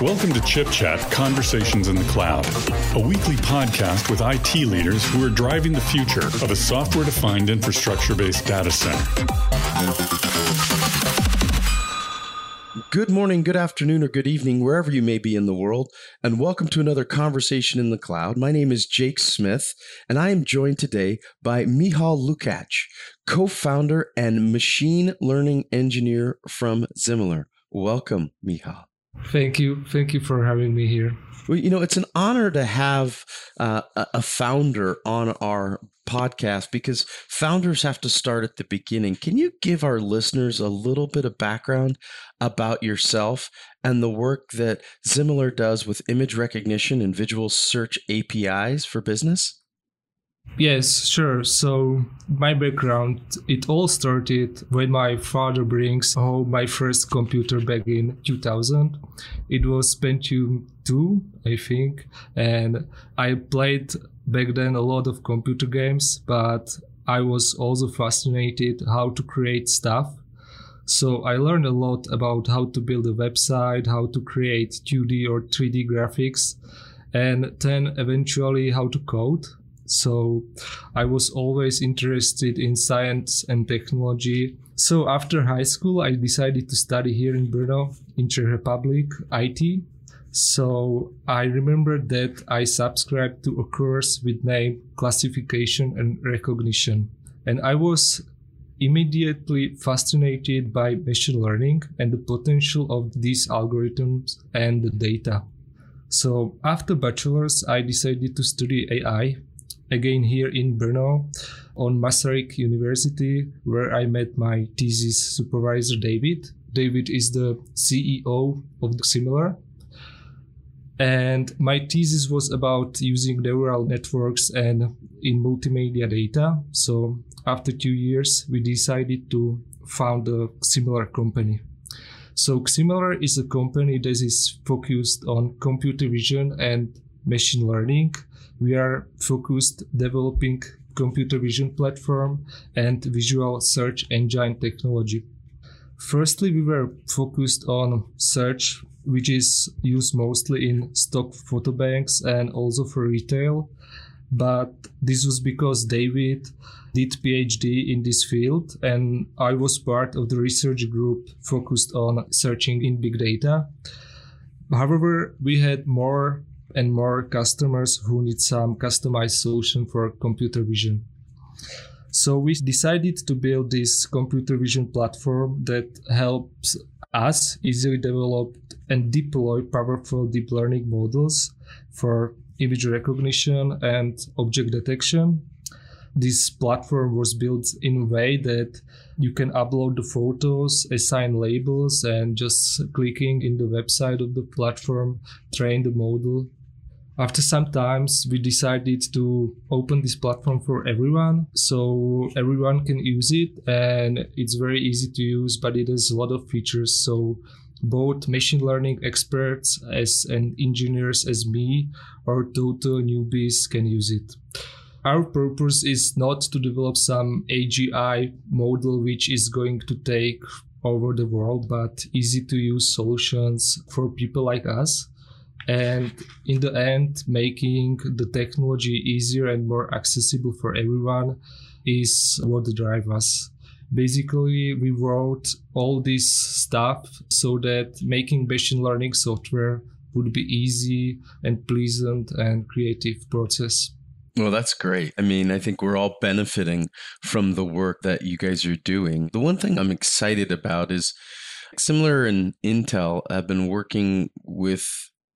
Welcome to Chip Chat Conversations in the Cloud, a weekly podcast with IT leaders who are driving the future of a software defined infrastructure based data center. Good morning, good afternoon, or good evening, wherever you may be in the world, and welcome to another Conversation in the Cloud. My name is Jake Smith, and I am joined today by Michal Lukac, co founder and machine learning engineer from Ximilar. Welcome, Michal. Thank you. Thank you for having me here. Well, you know, it's an honor to have uh, a founder on our podcast because founders have to start at the beginning. Can you give our listeners a little bit of background about yourself and the work that Ximilar does with image recognition and visual search APIs for business? Yes, sure. So my background, it all started when my father brings home my first computer back in 2000. It was Pentium 2, I think, and I played back then a lot of computer games, but I was also fascinated how to create stuff. So I learned a lot about how to build a website, how to create 2D or 3D graphics, and then eventually how to code so I was always interested in science and technology. So after high school, I decided to study here in Brno, in Czech Republic, IT. So I remember that I subscribed to a course with name Classification and Recognition. And I was immediately fascinated by machine learning and the potential of these algorithms and the data. So after bachelor's, I decided to study AI again here in Brno on Masaryk University, where I met my thesis supervisor, David. David is the CEO of Ximilar, And my thesis was about using neural networks and in multimedia data. So after two years, we decided to found a similar company. So Ximilar is a company that is focused on computer vision and machine learning we are focused developing computer vision platform and visual search engine technology. Firstly, we were focused on search, which is used mostly in stock photo banks and also for retail. But this was because David did PhD in this field and I was part of the research group focused on searching in big data. However, we had more and more customers who need some customized solution for computer vision. So we decided to build this computer vision platform that helps us easily develop and deploy powerful deep learning models for image recognition and object detection. This platform was built in a way that you can upload the photos, assign labels, and just clicking in the website of the platform, train the model after some times we decided to open this platform for everyone. So everyone can use it and it's very easy to use but it has a lot of features. So both machine learning experts as and engineers as me or total newbies can use it. Our purpose is not to develop some agi model which is going to take over the world but easy to use solutions for people like us and in the end making the technology easier and more accessible for everyone is what drives us basically we wrote all this stuff so that making machine learning software would be easy and pleasant and creative process well, that's great. I mean, I think we're all benefiting from the work that you guys are doing. The one thing I'm excited about is Ximilar in Intel I've been working with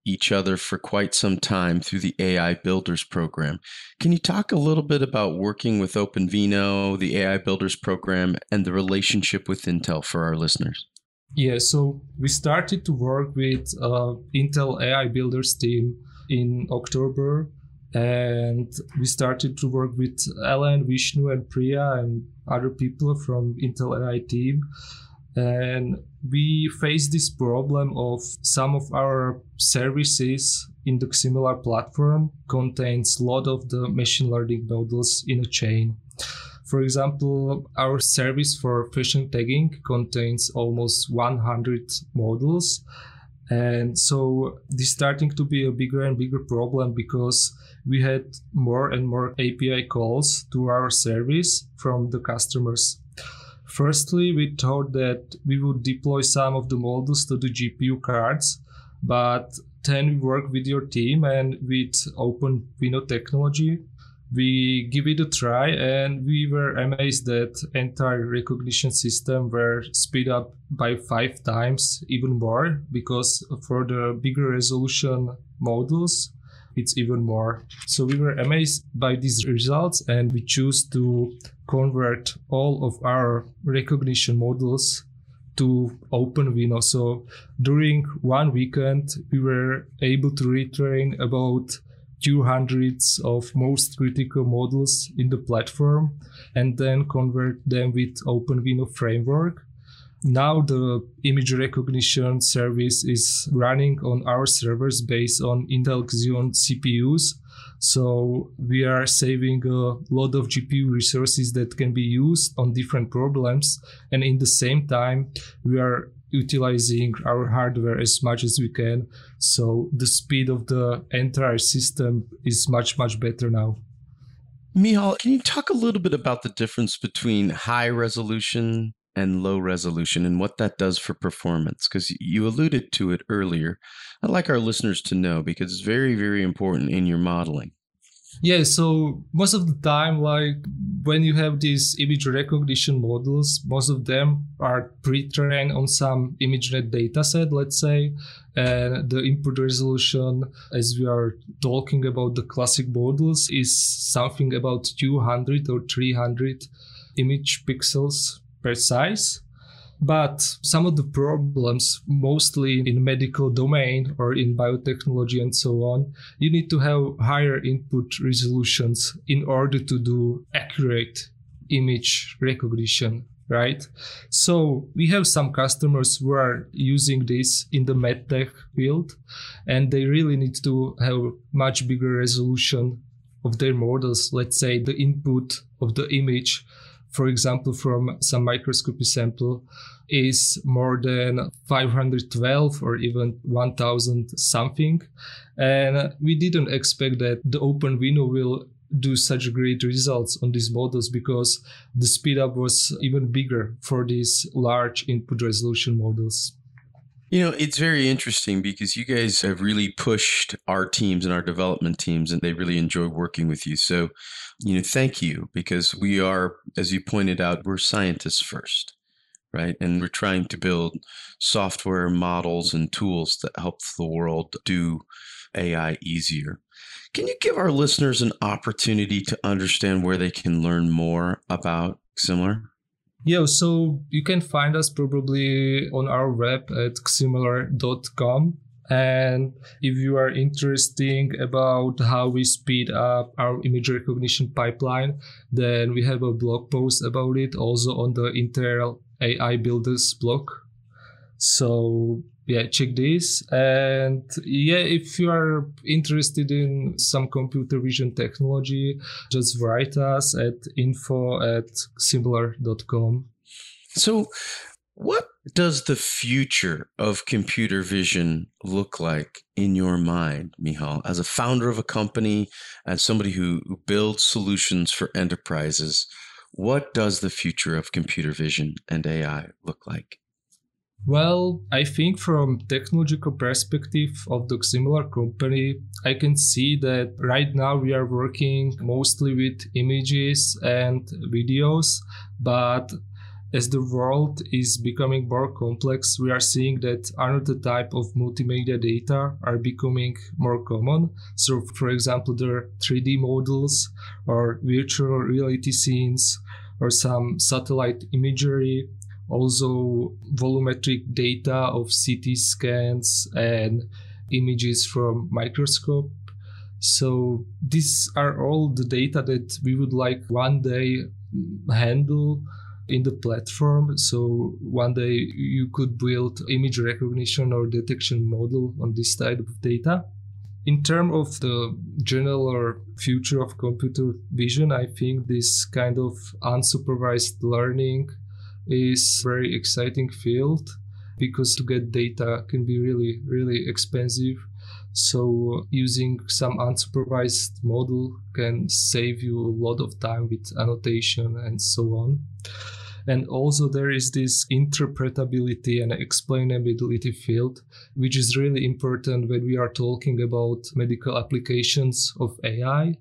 each other for quite some time through the AI Builders program. Can you talk a little bit about working with OpenVINO, the AI Builders program, and the relationship with Intel for our listeners? Yeah, so we started to work with uh, Intel AI Builders team in October, and we started to work with Ellen, Vishnu, and Priya, and other people from Intel AI team and we face this problem of some of our services in the Ximilar platform contains a lot of the machine learning models in a chain for example our service for fashion tagging contains almost 100 models And so this starting to be a bigger and bigger problem because we had more and more API calls to our service from the customers. Firstly, we thought that we would deploy some of the models to the GPU cards, but then we work with your team and with Open Vino technology. We give it a try and we were amazed that entire recognition system were speed up by five times even more because for the bigger resolution models it's even more so we were amazed by these results and we choose to convert all of our recognition models to OpenVINO. So during one weekend, we were able to retrain about 200 of most critical models in the platform and then convert them with OpenVINO framework. Now the image recognition service is running on our servers based on Intel Xeon CPUs. So we are saving a lot of GPU resources that can be used on different problems. And in the same time, we are utilizing our hardware as much as we can. So the speed of the entire system is much, much better now. Michal, can you talk a little bit about the difference between high resolution and low resolution and what that does for performance? Because you alluded to it earlier. I'd like our listeners to know because it's very, very important in your modeling. Yeah, so most of the time, like when you have these image recognition models, most of them are pre-trained on some ImageNet dataset, let's say, and the input resolution, as we are talking about the classic models, is something about 200 or 300 image pixels size. But some of the problems, mostly in medical domain or in biotechnology and so on, you need to have higher input resolutions in order to do accurate image recognition right? So we have some customers who are using this in the medtech field, and they really need to have much bigger resolution of their models. Let's say the input of the image for example, from some microscopy sample is more than 512 or even 1000 something. And we didn't expect that the OpenVINO will do such great results on these models because the speed up was even bigger for these large input resolution models. You know, it's very interesting because you guys have really pushed our teams and our development teams, and they really enjoy working with you. So, you know, thank you because we are, as you pointed out, we're scientists first, right? And we're trying to build software models and tools that help the world do AI easier. Can you give our listeners an opportunity to understand where they can learn more about Ximilar? Yeah, so you can find us probably on our web at ximilar.com. And if you are interested about how we speed up our image recognition pipeline, then we have a blog post about it also on the Intel AI Builders blog. So yeah check this and yeah if you are interested in some computer vision technology just write us at info at ximilar.com so what does the future of computer vision look like in your mind, Michal, as a founder of a company, as somebody who builds solutions for enterprises? What does the future of computer vision and AI look like? Well, I think from technological perspective of the Ximilar company, I can see that right now we are working mostly with images and videos, but as the world is becoming more complex, we are seeing that another type of multimedia data are becoming more common. So, for example, are 3D models or virtual reality scenes or some satellite imagery also volumetric data of CT scans and images from microscope. So these are all the data that we would like one day handle in the platform. So one day you could build image recognition or detection model on this type of data. In terms of the general or future of computer vision, I think this kind of unsupervised learning is very exciting field because to get data can be really, really expensive. So using some unsupervised model can save you a lot of time with annotation and so on. And also there is this interpretability and explainability field, which is really important when we are talking about medical applications of AI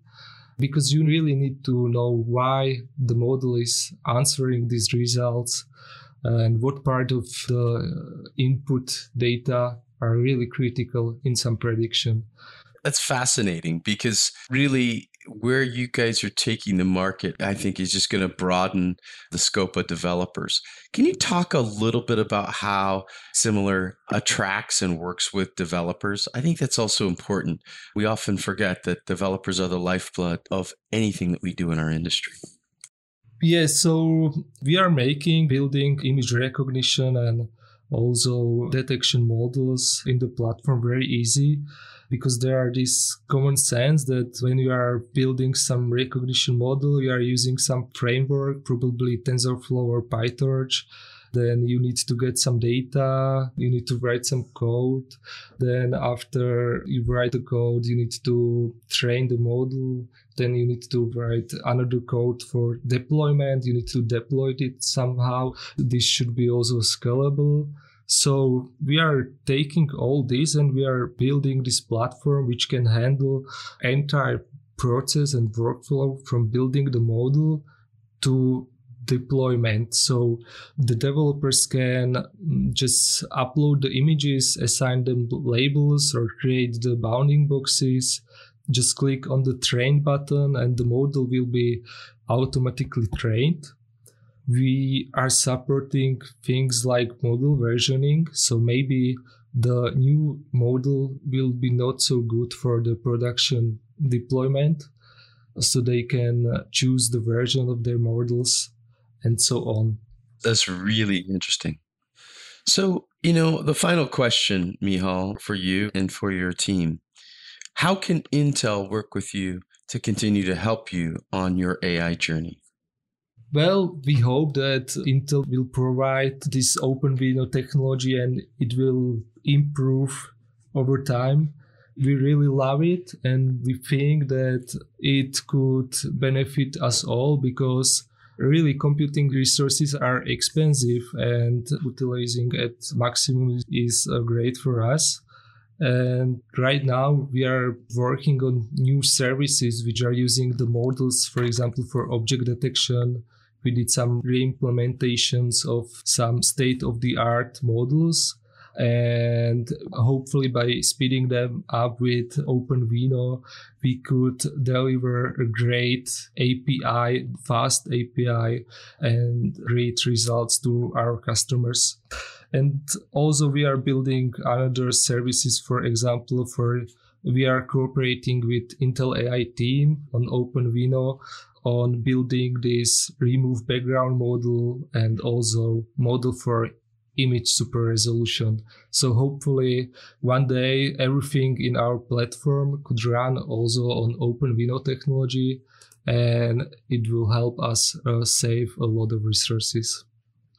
because you really need to know why the model is answering these results uh, and what part of the input data are really critical in some prediction. That's fascinating because really where you guys are taking the market, I think, is just going to broaden the scope of developers. Can you talk a little bit about how Ximilar attracts and works with developers? I think that's also important. We often forget that developers are the lifeblood of anything that we do in our industry. Yes, so we are making, building image recognition and also detection models in the platform very easy because there are this common sense that when you are building some recognition model you are using some framework probably tensorflow or pytorch. Then you need to get some data you need to write some code. Then after you write the code you need to train the model. Then you need to write another code for deployment. You need to deploy it somehow. This should be also scalable so we are taking all this and we are building this platform which can handle entire process and workflow from building the model to deployment. So the developers can mm, just upload the images, assign them labels, or create the bounding boxes. Just click on the train button, and the model will be automatically trained. We are supporting things like model versioning. So maybe the new model will be not so good for the production deployment so they can choose the version of their models and so on. That's really interesting. So, you know, the final question, Michal, for you and for your team how can Intel work with you to continue to help you on your AI journey? Well, we hope that Intel will provide this open OpenVINO technology and it will improve over time. We really love it and we think that it could benefit us all because really computing resources are expensive and utilizing at maximum is uh, great for us and right now we are working on new services which are using the models for example for object detection we did some re-implementations of some state of the art models and hopefully by speeding them up with OpenVINO, we could deliver a great API, fast API, and great results to our customers. And also, we are building other services, for example, for we are cooperating with Intel AI team on OpenVINO on building this remove background model and also model for image super resolution. So hopefully one day everything in our platform could run also on open OpenVINO technology and it will help us uh, save a lot of resources.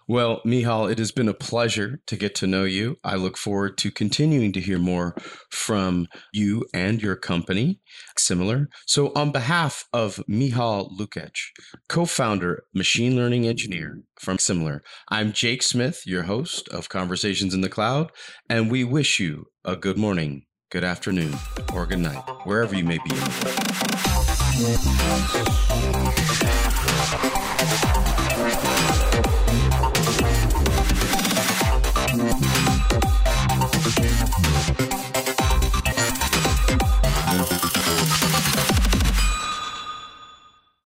Well, Michal, it has been a pleasure to get to know you. I look forward to continuing to hear more from you and your company, Ximilar. So, on behalf of Michal Lukac, co founder, machine learning engineer from Ximilar, I'm Jake Smith, your host of Conversations in the Cloud, and we wish you a good morning, good afternoon, or good night, wherever you may be.